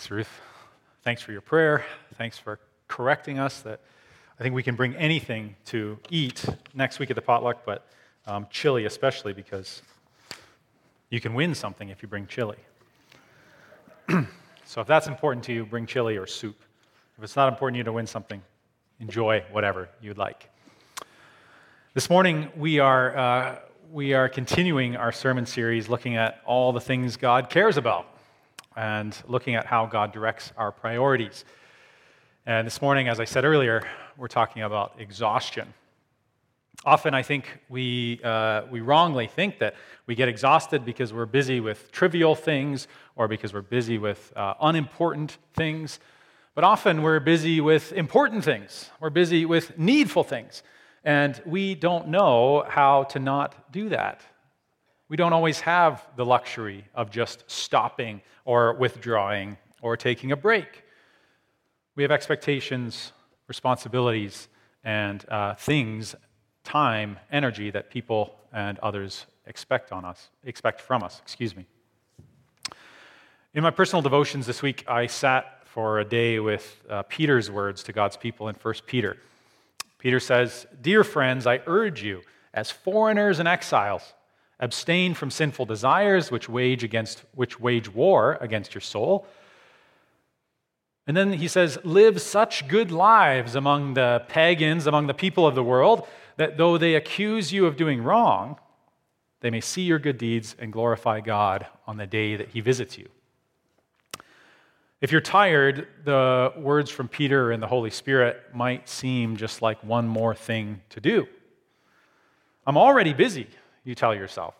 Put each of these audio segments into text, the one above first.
Thanks, Ruth. Thanks for your prayer. Thanks for correcting us that I think we can bring anything to eat next week at the potluck, but um, chili especially because you can win something if you bring chili. so if that's important to you, bring chili or soup. If it's not important to you to win something, enjoy whatever you'd like. This morning, we are, uh, we are continuing our sermon series looking at all the things God cares about and looking at how God directs our priorities. And this morning, as I said earlier, we're talking about exhaustion. Often, I think we, uh, we wrongly think that we get exhausted because we're busy with trivial things or because we're busy with uh, unimportant things. But often, we're busy with important things, we're busy with needful things. And we don't know how to not do that. We don't always have the luxury of just stopping or withdrawing or taking a break. We have expectations, responsibilities, and uh, things, time, energy that people and others expect on us, expect from us, excuse me. In my personal devotions this week, I sat for a day with uh, Peter's words to God's people in 1 Peter. Peter says, Dear friends, I urge you, as foreigners and exiles, Abstain from sinful desires which wage against which wage war against your soul. And then he says, live such good lives among the pagans, among the people of the world, that though they accuse you of doing wrong, they may see your good deeds and glorify God on the day that he visits you. If you're tired, the words from Peter and the Holy Spirit might seem just like one more thing to do. I'm already busy you tell yourself.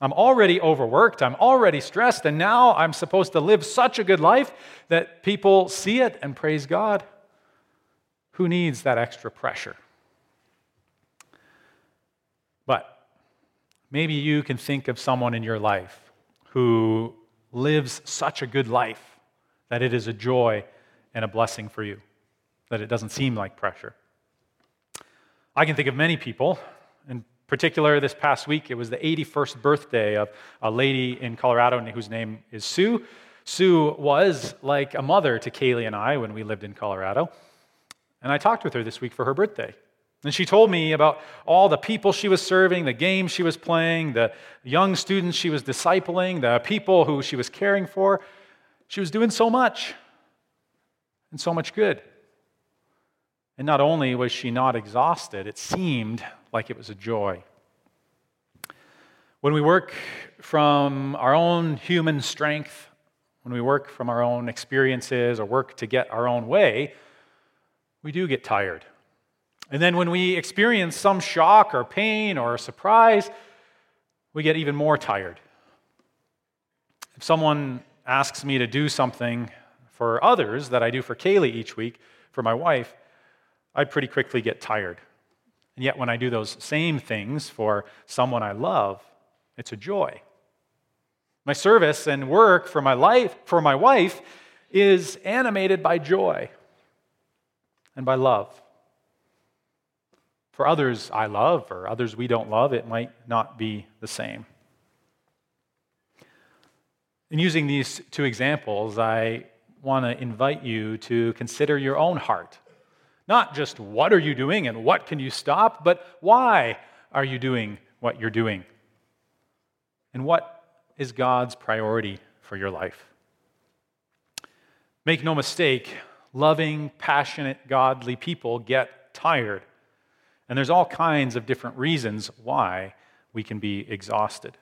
I'm already overworked, I'm already stressed, and now I'm supposed to live such a good life that people see it and praise God. Who needs that extra pressure? But maybe you can think of someone in your life who lives such a good life that it is a joy and a blessing for you, that it doesn't seem like pressure. I can think of many people, particular, this past week, it was the 81st birthday of a lady in Colorado whose name is Sue. Sue was like a mother to Kaylee and I when we lived in Colorado. And I talked with her this week for her birthday. And she told me about all the people she was serving, the games she was playing, the young students she was discipling, the people who she was caring for. She was doing so much and so much good. And not only was she not exhausted, it seemed like it was a joy. When we work from our own human strength, when we work from our own experiences or work to get our own way, we do get tired. And then when we experience some shock or pain or surprise, we get even more tired. If someone asks me to do something for others that I do for Kaylee each week, for my wife, I pretty quickly get tired. And yet, when I do those same things for someone I love, it's a joy. My service and work for my life, for my wife, is animated by joy and by love. For others I love, or others we don't love, it might not be the same. In using these two examples, I want to invite you to consider your own heart not just what are you doing and what can you stop, but why are you doing what you're doing? And what is God's priority for your life? Make no mistake, loving, passionate, godly people get tired. And there's all kinds of different reasons why we can be exhausted.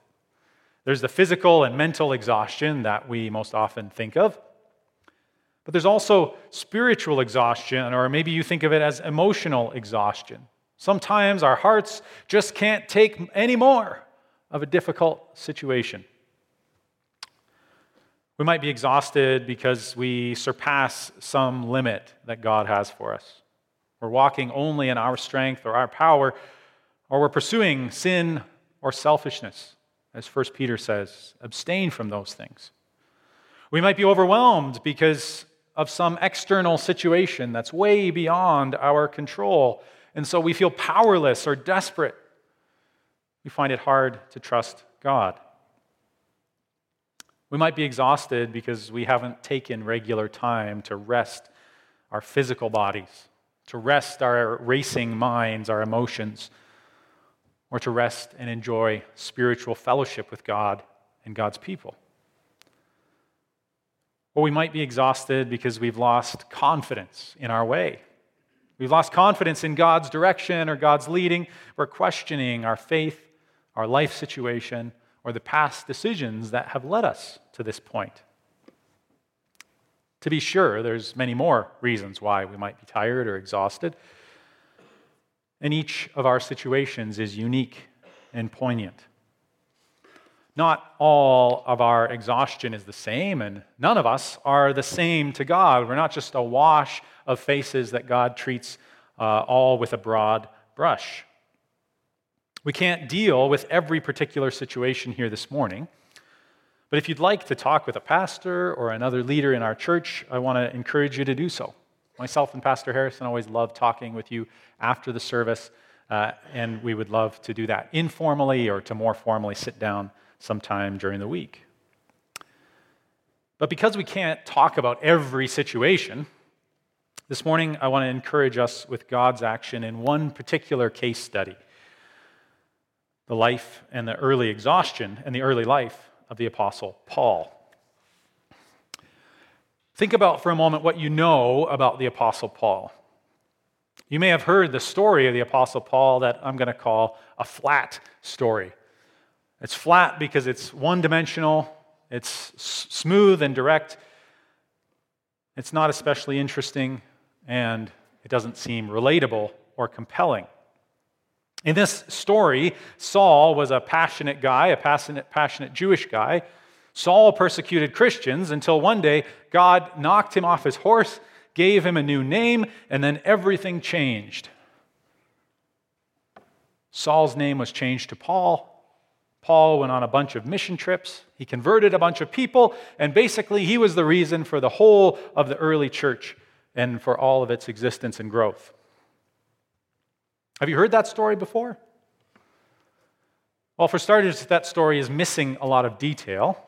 There's the physical and mental exhaustion that we most often think of. But there's also spiritual exhaustion, or maybe you think of it as emotional exhaustion. Sometimes our hearts just can't take any more of a difficult situation. We might be exhausted because we surpass some limit that God has for us. We're walking only in our strength or our power, or we're pursuing sin or selfishness. As 1 Peter says, abstain from those things. We might be overwhelmed because of some external situation that's way beyond our control. And so we feel powerless or desperate. We find it hard to trust God. We might be exhausted because we haven't taken regular time to rest our physical bodies, to rest our racing minds, our emotions, or to rest and enjoy spiritual fellowship with God and God's people. Or we might be exhausted because we've lost confidence in our way. We've lost confidence in God's direction or God's leading. We're questioning our faith, our life situation, or the past decisions that have led us to this point. To be sure, there's many more reasons why we might be tired or exhausted. And each of our situations is unique and poignant. Not all of our exhaustion is the same, and none of us are the same to God. We're not just a wash of faces that God treats uh, all with a broad brush. We can't deal with every particular situation here this morning. But if you'd like to talk with a pastor or another leader in our church, I want to encourage you to do so. Myself and Pastor Harrison always love talking with you after the service, uh, and we would love to do that informally or to more formally sit down sometime during the week. But because we can't talk about every situation, this morning I want to encourage us with God's action in one particular case study the life and the early exhaustion and the early life of the Apostle Paul. Think about for a moment what you know about the Apostle Paul. You may have heard the story of the Apostle Paul that I'm going to call a flat story. It's flat because it's one dimensional, it's smooth and direct, it's not especially interesting, and it doesn't seem relatable or compelling. In this story, Saul was a passionate guy, a passionate, passionate Jewish guy. Saul persecuted Christians until one day God knocked him off his horse, gave him a new name, and then everything changed. Saul's name was changed to Paul. Paul went on a bunch of mission trips. He converted a bunch of people, and basically, he was the reason for the whole of the early church and for all of its existence and growth. Have you heard that story before? Well, for starters, that story is missing a lot of detail.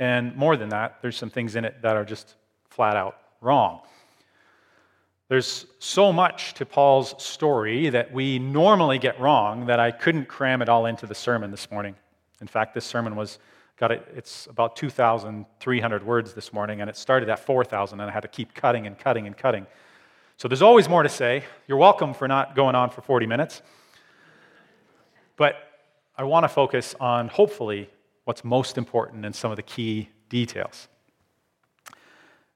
And more than that, there's some things in it that are just flat out wrong. There's so much to Paul's story that we normally get wrong that I couldn't cram it all into the sermon this morning. In fact, this sermon was got it, it's about 2,300 words this morning, and it started at 4,000, and I had to keep cutting and cutting and cutting. So there's always more to say. You're welcome for not going on for 40 minutes. But I want to focus on, hopefully, what's most important and some of the key details.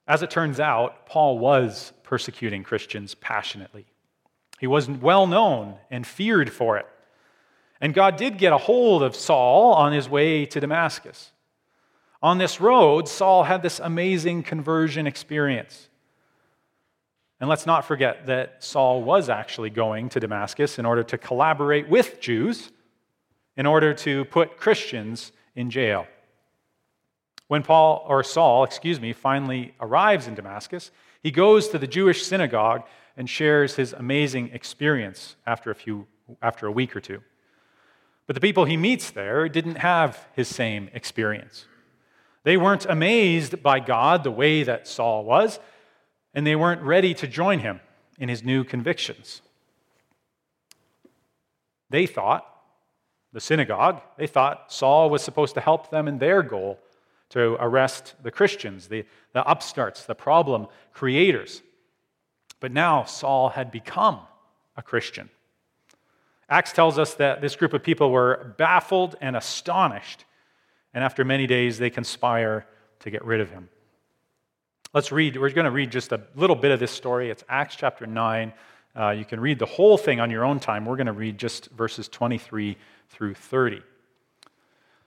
As it turns out, Paul was persecuting Christians passionately. He was well known and feared for it. And God did get a hold of Saul on his way to Damascus. On this road, Saul had this amazing conversion experience. And let's not forget that Saul was actually going to Damascus in order to collaborate with Jews in order to put Christians in jail. When Paul or Saul, excuse me, finally arrives in Damascus, he goes to the Jewish synagogue and shares his amazing experience after a few after a week or two. But the people he meets there didn't have his same experience. They weren't amazed by God the way that Saul was and they weren't ready to join him in his new convictions. They thought, the synagogue, they thought Saul was supposed to help them in their goal to arrest the Christians, the, the upstarts, the problem creators. But now Saul had become a Christian. Acts tells us that this group of people were baffled and astonished, and after many days, they conspire to get rid of him. Let's read. We're going to read just a little bit of this story. It's Acts chapter 9. Uh, you can read the whole thing on your own time. We're going to read just verses 23 through 30.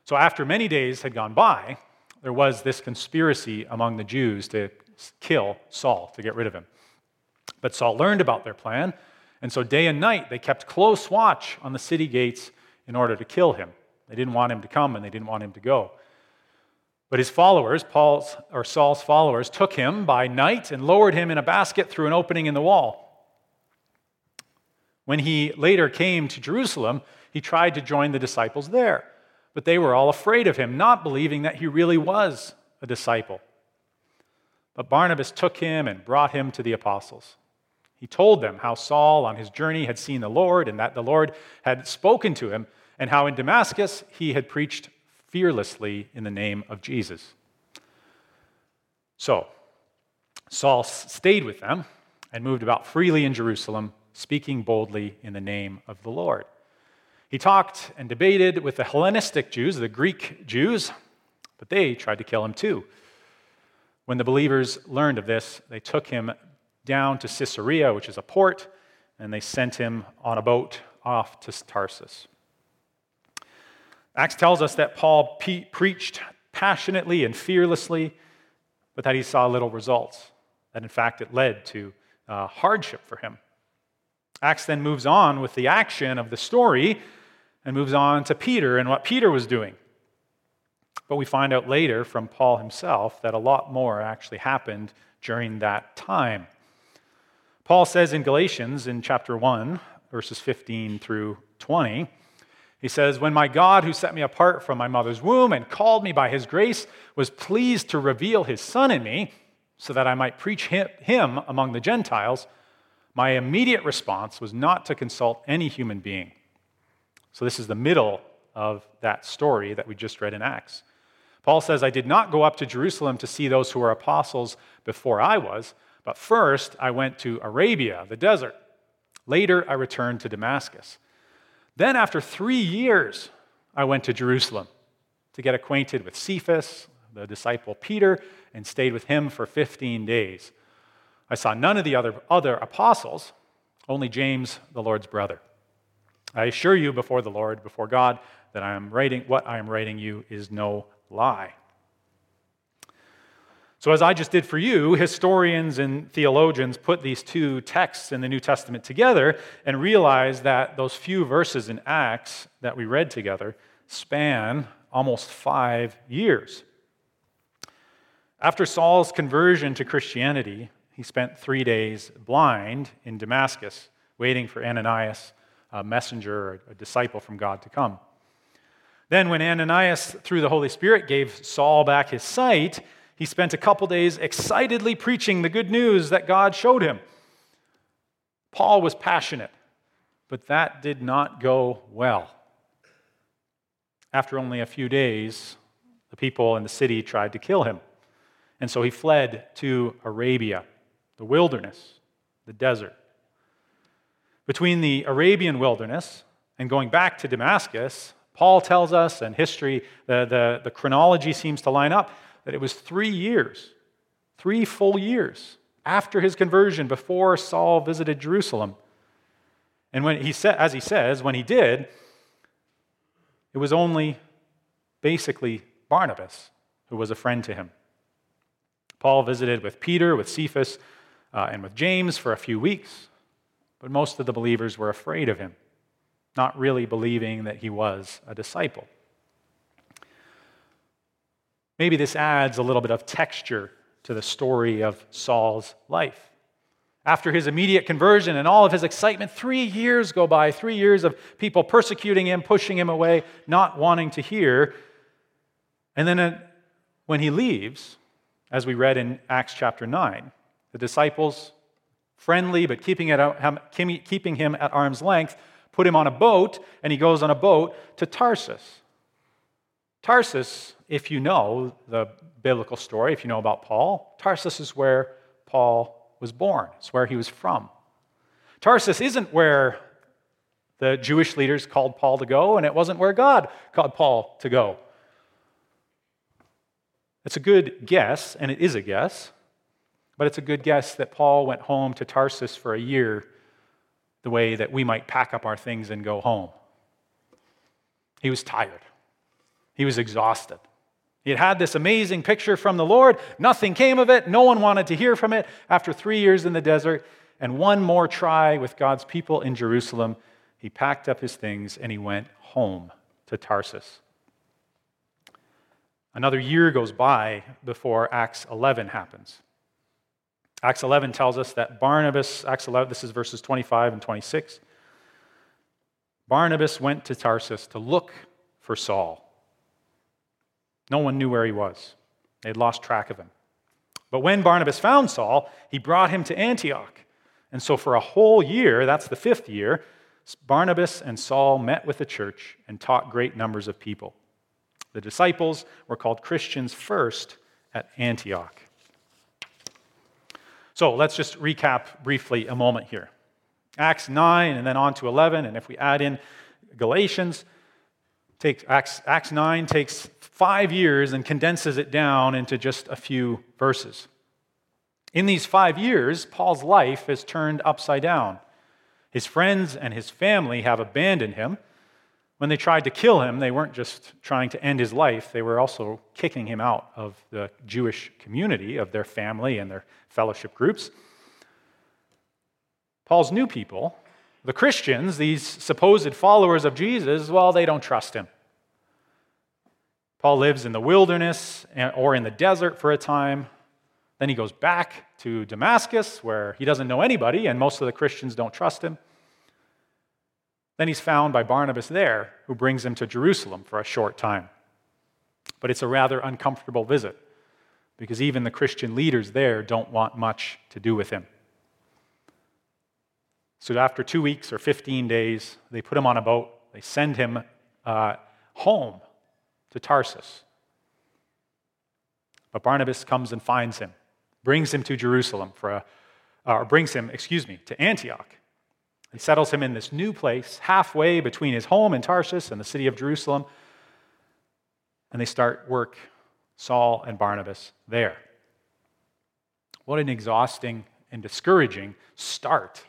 So, after many days had gone by, there was this conspiracy among the Jews to kill Saul, to get rid of him. But Saul learned about their plan, and so day and night they kept close watch on the city gates in order to kill him. They didn't want him to come and they didn't want him to go. But his followers, Paul's or Saul's followers, took him by night and lowered him in a basket through an opening in the wall. When he later came to Jerusalem, he tried to join the disciples there. But they were all afraid of him, not believing that he really was a disciple. But Barnabas took him and brought him to the apostles. He told them how Saul on his journey had seen the Lord and that the Lord had spoken to him, and how in Damascus he had preached fearlessly in the name of Jesus. So, Saul stayed with them and moved about freely in Jerusalem, speaking boldly in the name of the Lord. He talked and debated with the Hellenistic Jews, the Greek Jews, but they tried to kill him too. When the believers learned of this, they took him down to Caesarea, which is a port, and they sent him on a boat off to Tarsus. Acts tells us that Paul pe- preached passionately and fearlessly, but that he saw little results. That in fact it led to uh, hardship for him. Acts then moves on with the action of the story and moves on to Peter and what Peter was doing. But we find out later from Paul himself that a lot more actually happened during that time. Paul says in Galatians in chapter 1, verses 15 through 20, he says, When my God, who set me apart from my mother's womb and called me by his grace, was pleased to reveal his Son in me, so that I might preach him among the Gentiles, my immediate response was not to consult any human being. So, this is the middle of that story that we just read in Acts. Paul says, I did not go up to Jerusalem to see those who were apostles before I was, but first I went to Arabia, the desert. Later I returned to Damascus. Then, after three years, I went to Jerusalem to get acquainted with Cephas, the disciple Peter, and stayed with him for 15 days. I saw none of the other, other apostles, only James, the Lord's brother. I assure you before the Lord, before God, that I am writing what I am writing you is no lie. So, as I just did for you, historians and theologians put these two texts in the New Testament together and realize that those few verses in Acts that we read together span almost five years. After Saul's conversion to Christianity, he spent three days blind in Damascus, waiting for Ananias, a messenger, a disciple from God, to come. Then, when Ananias, through the Holy Spirit, gave Saul back his sight, he spent a couple days excitedly preaching the good news that God showed him. Paul was passionate, but that did not go well. After only a few days, the people in the city tried to kill him. And so he fled to Arabia, the wilderness, the desert. Between the Arabian wilderness and going back to Damascus, Paul tells us, and history, the, the, the chronology seems to line up, that it was three years, three full years after his conversion before Saul visited Jerusalem. And when he said, as he says, when he did, it was only basically Barnabas who was a friend to him. Paul visited with Peter, with Cephas, uh, and with James for a few weeks, but most of the believers were afraid of him, not really believing that he was a disciple. Maybe this adds a little bit of texture to the story of Saul's life. After his immediate conversion and all of his excitement, three years go by, three years of people persecuting him, pushing him away, not wanting to hear. And then uh, when he leaves, as we read in Acts chapter 9. The disciples, friendly but keeping, keeping him at arm's length, put him on a boat, and he goes on a boat to Tarsus. Tarsus, if you know the biblical story, if you know about Paul, Tarsus is where Paul was born, it's where he was from. Tarsus isn't where the Jewish leaders called Paul to go, and it wasn't where God called Paul to go. It's a good guess, and it is a guess, but it's a good guess that Paul went home to Tarsus for a year the way that we might pack up our things and go home. He was tired, he was exhausted. He had had this amazing picture from the Lord. Nothing came of it. No one wanted to hear from it. After three years in the desert and one more try with God's people in Jerusalem, he packed up his things and he went home to Tarsus. Another year goes by before Acts 11 happens. Acts 11 tells us that Barnabas, Acts 11, this is verses 25 and 26. Barnabas went to Tarsus to look for Saul, No one knew where he was, they had lost track of him. But when Barnabas found Saul, he brought him to Antioch. And so, for a whole year, that's the fifth year, Barnabas and Saul met with the church and taught great numbers of people. The disciples were called Christians first at Antioch. So let's just recap briefly a moment here. Acts 9 and then on to 11, and if we add in Galatians, take, Acts, Acts 9 takes five years and condenses it down into just a few verses. In these five years, Paul's life is turned upside down. His friends and his family have abandoned him. When they tried to kill him, they weren't just trying to end his life, they were also kicking him out of the Jewish community, of their family and their fellowship groups. Paul's new people, the Christians, these supposed followers of Jesus, well, they don't trust him. Paul lives in the wilderness or in the desert for a time. Then he goes back to Damascus, where he doesn't know anybody, and most of the Christians don't trust him. Then he's found by Barnabas there, who brings him to Jerusalem for a short time. But it's a rather uncomfortable visit, because even the Christian leaders there don't want much to do with him. So after two weeks or 15 days, they put him on a boat, they send him uh, home to Tarsus. But Barnabas comes and finds him brings him to Jerusalem for a, or brings him, excuse me, to Antioch. He settles him in this new place, halfway between his home in Tarsus and the city of Jerusalem. And they start work, Saul and Barnabas, there. What an exhausting and discouraging start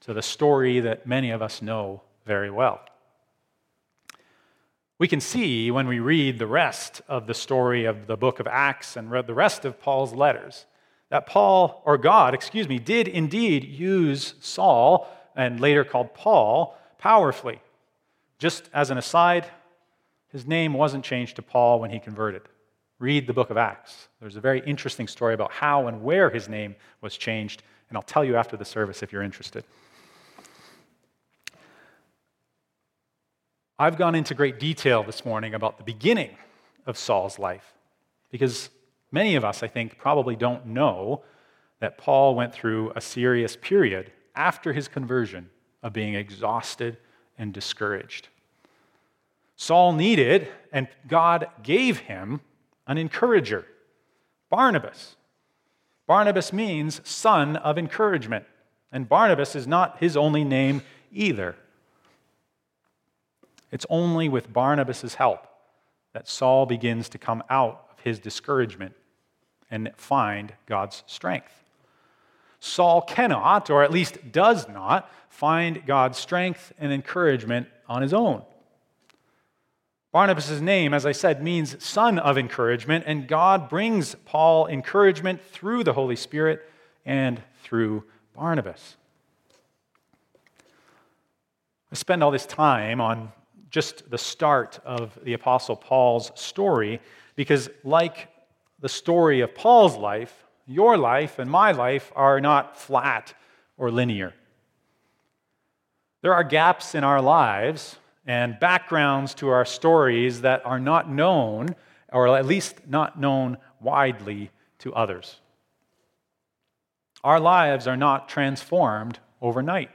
to the story that many of us know very well. We can see when we read the rest of the story of the book of Acts and read the rest of Paul's letters that Paul, or God, excuse me, did indeed use Saul, and later called Paul, powerfully. Just as an aside, his name wasn't changed to Paul when he converted. Read the book of Acts. There's a very interesting story about how and where his name was changed, and I'll tell you after the service if you're interested. I've gone into great detail this morning about the beginning of Saul's life because many of us, I think, probably don't know that Paul went through a serious period after his conversion of being exhausted and discouraged. Saul needed, and God gave him, an encourager, Barnabas. Barnabas means son of encouragement, and Barnabas is not his only name either. It's only with Barnabas' help that Saul begins to come out of his discouragement and find God's strength. Saul cannot, or at least does not, find God's strength and encouragement on his own. Barnabas' name, as I said, means son of encouragement, and God brings Paul encouragement through the Holy Spirit and through Barnabas. I spend all this time on just the start of the Apostle Paul's story because, like the story of Paul's life, your life and my life are not flat or linear. There are gaps in our lives and backgrounds to our stories that are not known, or at least not known widely to others. Our lives are not transformed overnight.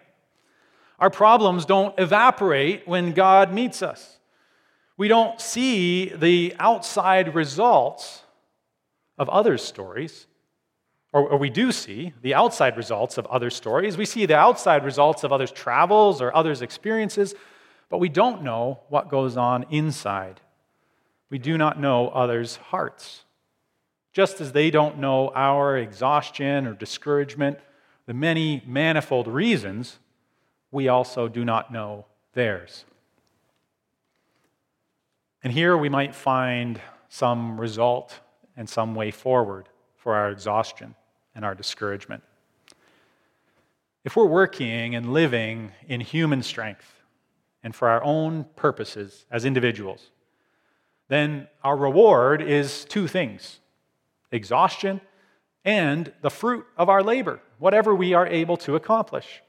Our problems don't evaporate when God meets us. We don't see the outside results of others' stories, or, or, we do see the outside results of other stories. We see the outside results of others' travels or others' experiences, but we don't know what goes on inside. We do not know others' hearts. Just as they don't know our exhaustion or discouragement, the many manifold reasons we also do not know theirs. And here we might find some result and some way forward for our exhaustion and our discouragement. If we're working and living in human strength and for our own purposes as individuals, then our reward is two things exhaustion and the fruit of our labor, whatever we are able to accomplish.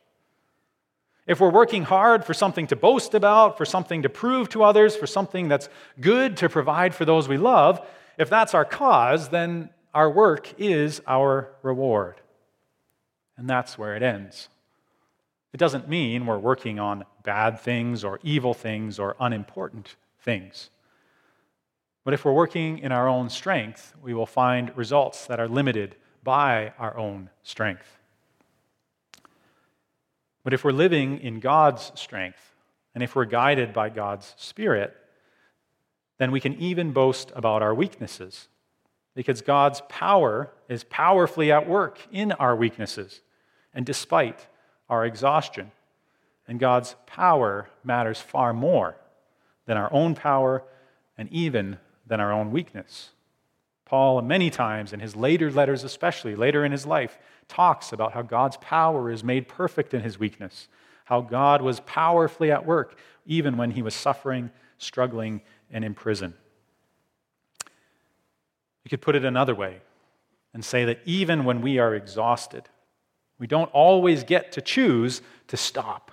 If we're working hard for something to boast about, for something to prove to others, for something that's good to provide for those we love, if that's our cause, then our work is our reward. And that's where it ends. It doesn't mean we're working on bad things or evil things or unimportant things. But if we're working in our own strength, we will find results that are limited by our own strength. But if we're living in God's strength, and if we're guided by God's Spirit, then we can even boast about our weaknesses. Because God's power is powerfully at work in our weaknesses and despite our exhaustion. And God's power matters far more than our own power and even than our own weakness. Paul, many times in his later letters, especially later in his life, talks about how God's power is made perfect in his weakness, how God was powerfully at work even when he was suffering, struggling, and in prison. You could put it another way and say that even when we are exhausted, we don't always get to choose to stop.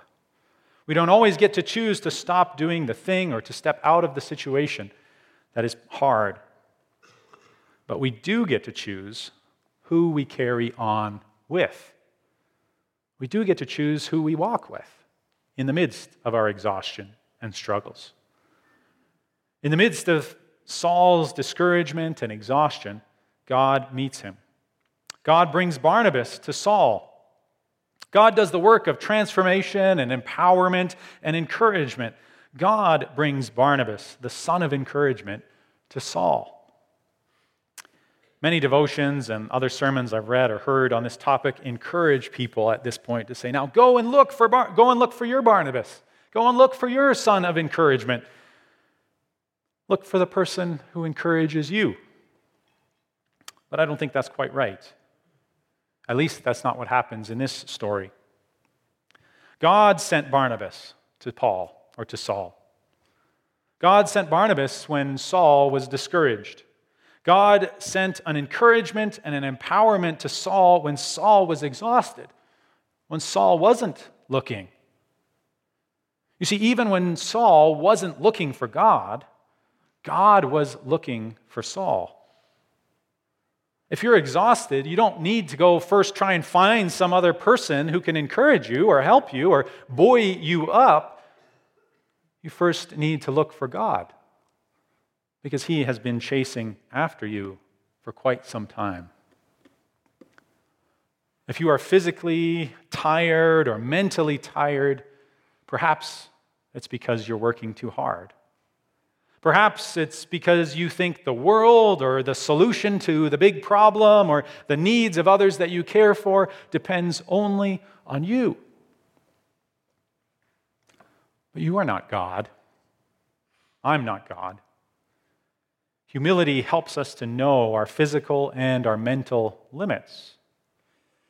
We don't always get to choose to stop doing the thing or to step out of the situation that is hard but we do get to choose who we carry on with. We do get to choose who we walk with in the midst of our exhaustion and struggles. In the midst of Saul's discouragement and exhaustion, God meets him. God brings Barnabas to Saul. God does the work of transformation and empowerment and encouragement. God brings Barnabas, the son of encouragement, to Saul. Many devotions and other sermons I've read or heard on this topic encourage people at this point to say, now go and look for, Bar- go and look for your Barnabas. Go and look for your son of encouragement. Look for the person who encourages you. But I don't think that's quite right. At least that's not what happens in this story. God sent Barnabas to Paul or to Saul. God sent Barnabas when Saul was discouraged. God sent an encouragement and an empowerment to Saul when Saul was exhausted, when Saul wasn't looking. You see, even when Saul wasn't looking for God, God was looking for Saul. If you're exhausted, you don't need to go first try and find some other person who can encourage you or help you or buoy you up. You first need to look for God because he has been chasing after you for quite some time. If you are physically tired or mentally tired, perhaps it's because you're working too hard. Perhaps it's because you think the world or the solution to the big problem or the needs of others that you care for depends only on you. But you are not God. I'm not God. Humility helps us to know our physical and our mental limits.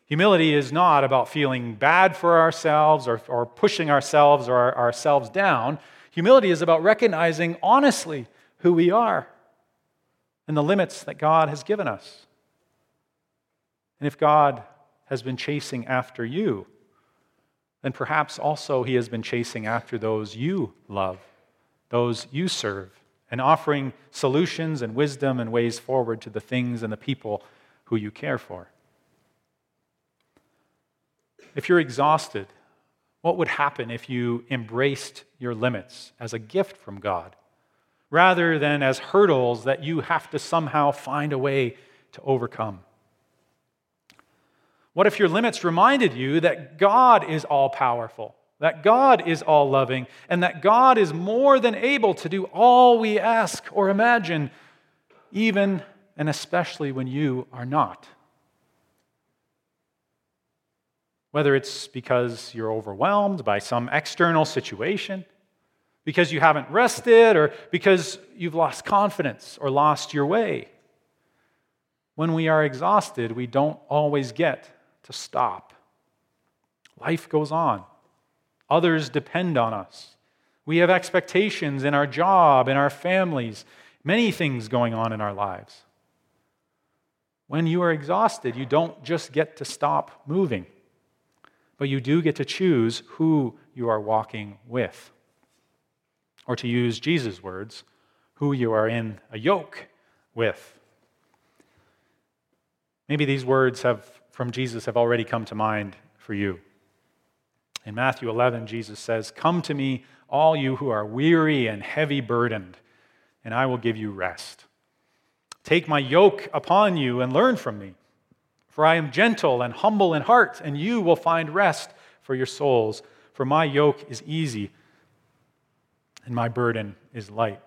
Humility is not about feeling bad for ourselves or, or pushing ourselves or our, ourselves down. Humility is about recognizing honestly who we are and the limits that God has given us. And if God has been chasing after you, then perhaps also He has been chasing after those you love, those you serve and offering solutions and wisdom and ways forward to the things and the people who you care for. If you're exhausted, what would happen if you embraced your limits as a gift from God rather than as hurdles that you have to somehow find a way to overcome? What if your limits reminded you that God is all powerful? that God is all loving, and that God is more than able to do all we ask or imagine, even and especially when you are not. Whether it's because you're overwhelmed by some external situation, because you haven't rested, or because you've lost confidence or lost your way. When we are exhausted, we don't always get to stop. Life goes on. Others depend on us. We have expectations in our job, in our families, many things going on in our lives. When you are exhausted, you don't just get to stop moving, but you do get to choose who you are walking with. Or to use Jesus' words, who you are in a yoke with. Maybe these words have, from Jesus have already come to mind for you. In Matthew 11, Jesus says, Come to me, all you who are weary and heavy burdened, and I will give you rest. Take my yoke upon you and learn from me, for I am gentle and humble in heart, and you will find rest for your souls. For my yoke is easy and my burden is light.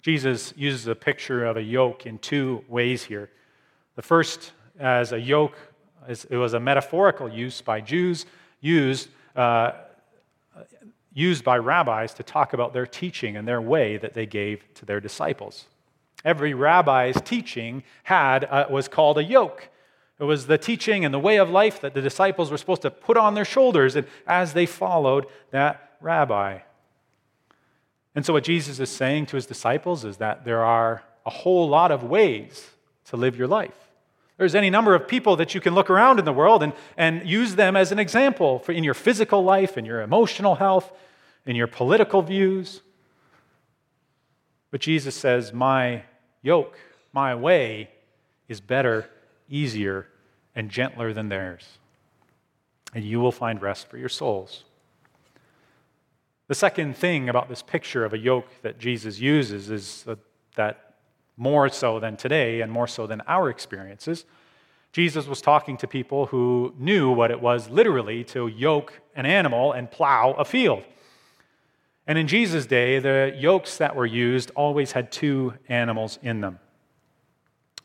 Jesus uses a picture of a yoke in two ways here. The first, as a yoke, it was a metaphorical use by Jews, used, uh, used by rabbis to talk about their teaching and their way that they gave to their disciples. Every rabbi's teaching had uh, was called a yoke. It was the teaching and the way of life that the disciples were supposed to put on their shoulders and as they followed that rabbi. And so, what Jesus is saying to his disciples is that there are a whole lot of ways to live your life. There's any number of people that you can look around in the world and, and use them as an example for in your physical life, in your emotional health, in your political views. But Jesus says, My yoke, my way is better, easier, and gentler than theirs. And you will find rest for your souls. The second thing about this picture of a yoke that Jesus uses is that more so than today and more so than our experiences, Jesus was talking to people who knew what it was literally to yoke an animal and plow a field. And in Jesus' day, the yokes that were used always had two animals in them.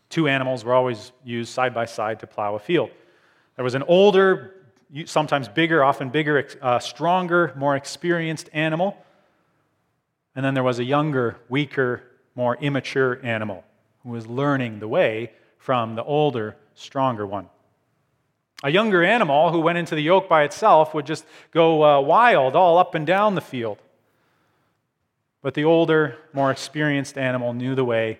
Two animals were always used side by side to plow a field. There was an older, sometimes bigger, often bigger, uh, stronger, more experienced animal. And then there was a younger, weaker, more immature animal who was learning the way from the older, stronger one. A younger animal who went into the yoke by itself would just go uh, wild all up and down the field. But the older, more experienced animal knew the way,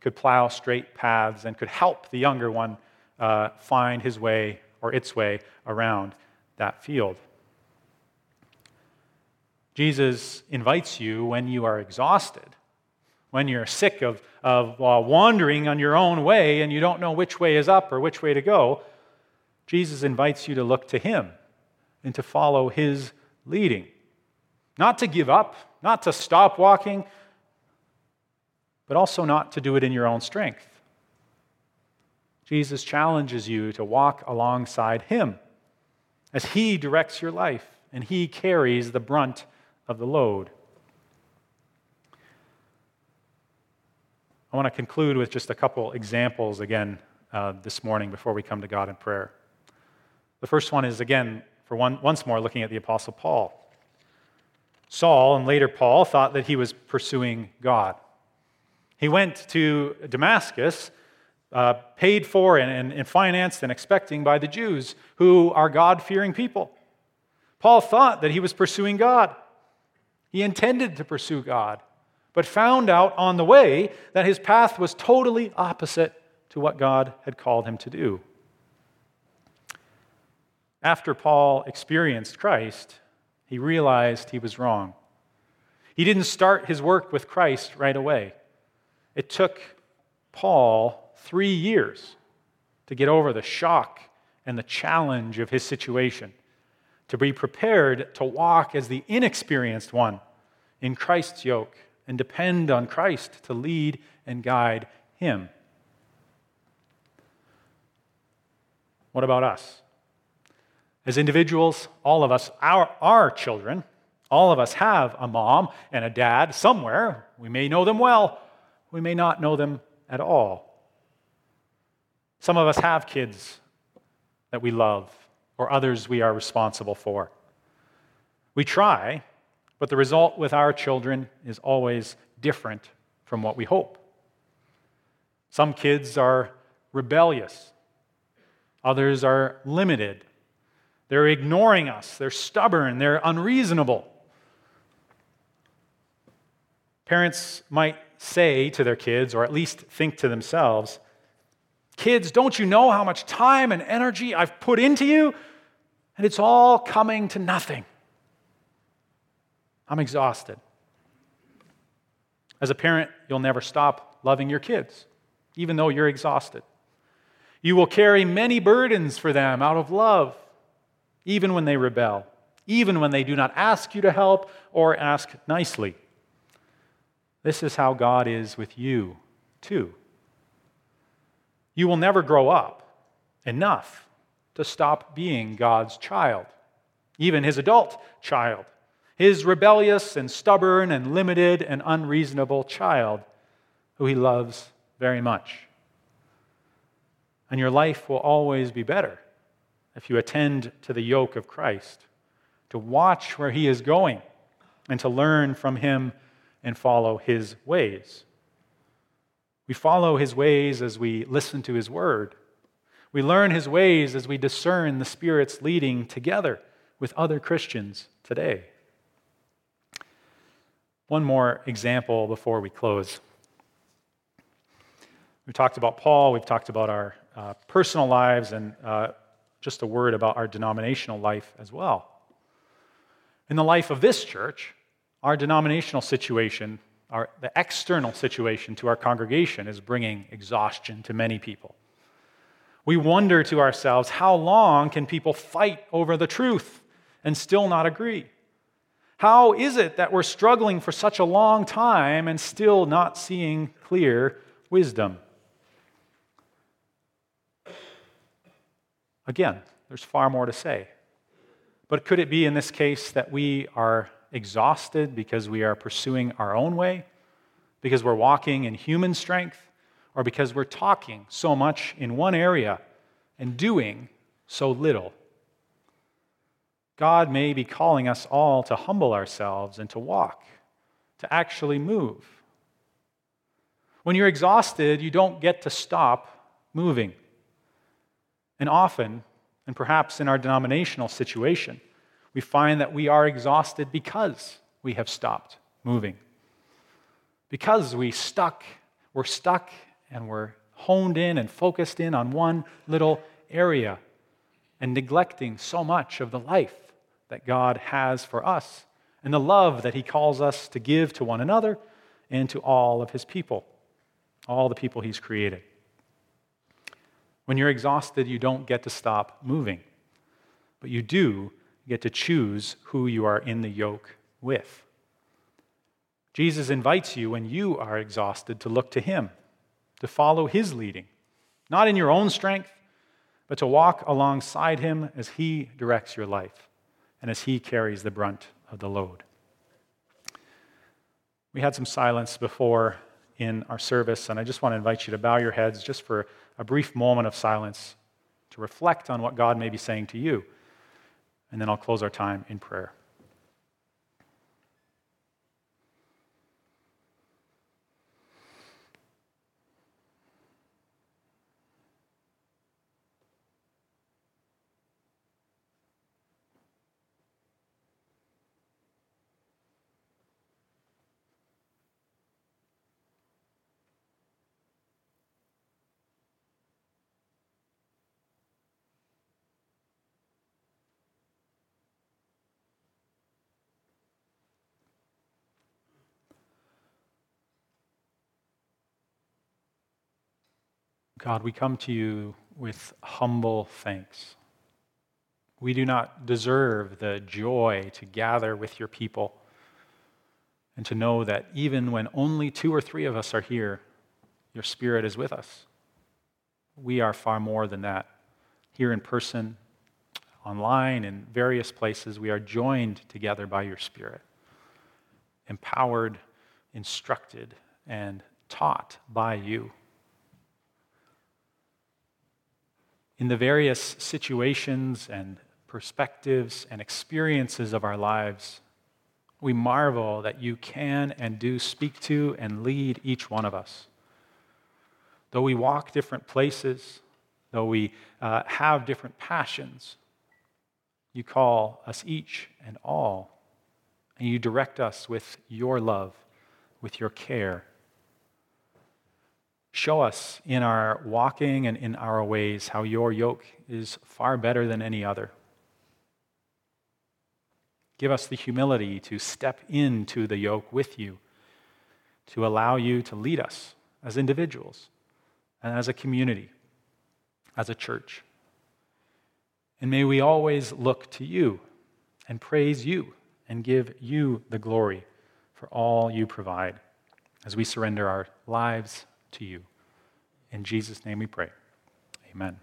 could plow straight paths, and could help the younger one uh, find his way or its way around that field. Jesus invites you when you are exhausted, when you're sick of, of uh, wandering on your own way and you don't know which way is up or which way to go. Jesus invites you to look to him and to follow his leading. Not to give up, not to stop walking, but also not to do it in your own strength. Jesus challenges you to walk alongside him as he directs your life and he carries the brunt of the load. I want to conclude with just a couple examples again uh, this morning before we come to God in prayer. The first one is, again, for one, once more, looking at the Apostle Paul. Saul and later Paul thought that he was pursuing God. He went to Damascus uh, paid for and, and, and financed and expecting by the Jews, who are God fearing people. Paul thought that he was pursuing God. He intended to pursue God, but found out on the way that his path was totally opposite to what God had called him to do. After Paul experienced Christ, he realized he was wrong. He didn't start his work with Christ right away. It took Paul three years to get over the shock and the challenge of his situation, to be prepared to walk as the inexperienced one in Christ's yoke and depend on Christ to lead and guide him. What about us? As individuals, all of us are, are children. All of us have a mom and a dad somewhere. We may know them well, we may not know them at all. Some of us have kids that we love, or others we are responsible for. We try, but the result with our children is always different from what we hope. Some kids are rebellious, others are limited. They're ignoring us, they're stubborn, they're unreasonable. Parents might say to their kids, or at least think to themselves, Kids, don't you know how much time and energy I've put into you? And it's all coming to nothing. I'm exhausted. As a parent, you'll never stop loving your kids, even though you're exhausted. You will carry many burdens for them out of love, even when they rebel, even when they do not ask you to help or ask nicely. This is how God is with you, too. You will never grow up enough to stop being God's child, even his adult child, his rebellious and stubborn and limited and unreasonable child who he loves very much. And your life will always be better if you attend to the yoke of Christ, to watch where he is going, and to learn from him and follow his ways. We follow his ways as we listen to his word. We learn his ways as we discern the Spirit's leading together with other Christians today. One more example before we close. We've talked about Paul, we've talked about our uh, personal lives, and uh, just a word about our denominational life as well. In the life of this church, our denominational situation, our, the external situation to our congregation, is bringing exhaustion to many people. We wonder to ourselves, how long can people fight over the truth and still not agree? How is it that we're struggling for such a long time and still not seeing clear wisdom? Again, there's far more to say. But could it be in this case that we are exhausted because we are pursuing our own way, because we're walking in human strength, or because we're talking so much in one area and doing so little. God may be calling us all to humble ourselves and to walk, to actually move. When you're exhausted, you don't get to stop moving. And often, and perhaps in our denominational situation, we find that we are exhausted because we have stopped moving. Because we stuck, we're stuck and we're honed in and focused in on one little area and neglecting so much of the life that God has for us and the love that He calls us to give to one another and to all of His people, all the people He's created. When you're exhausted, you don't get to stop moving, but you do get to choose who you are in the yoke with. Jesus invites you when you are exhausted to look to Him to follow his leading, not in your own strength, but to walk alongside him as he directs your life and as he carries the brunt of the load. We had some silence before in our service, and I just want to invite you to bow your heads just for a brief moment of silence to reflect on what God may be saying to you. And then I'll close our time in prayer. God, we come to you with humble thanks. We do not deserve the joy to gather with your people and to know that even when only two or three of us are here, your Spirit is with us. We are far more than that. Here in person, online, in various places, we are joined together by your Spirit, empowered, instructed, and taught by you. In the various situations and perspectives and experiences of our lives, we marvel that you can and do speak to and lead each one of us. Though we walk different places, though we uh, have different passions, you call us each and all, and you direct us with your love, with your care, Show us in our walking and in our ways how your yoke is far better than any other. Give us the humility to step into the yoke with you, to allow you to lead us as individuals and as a community, as a church. And may we always look to you and praise you and give you the glory for all you provide as we surrender our lives to you. In Jesus' name we pray. Amen.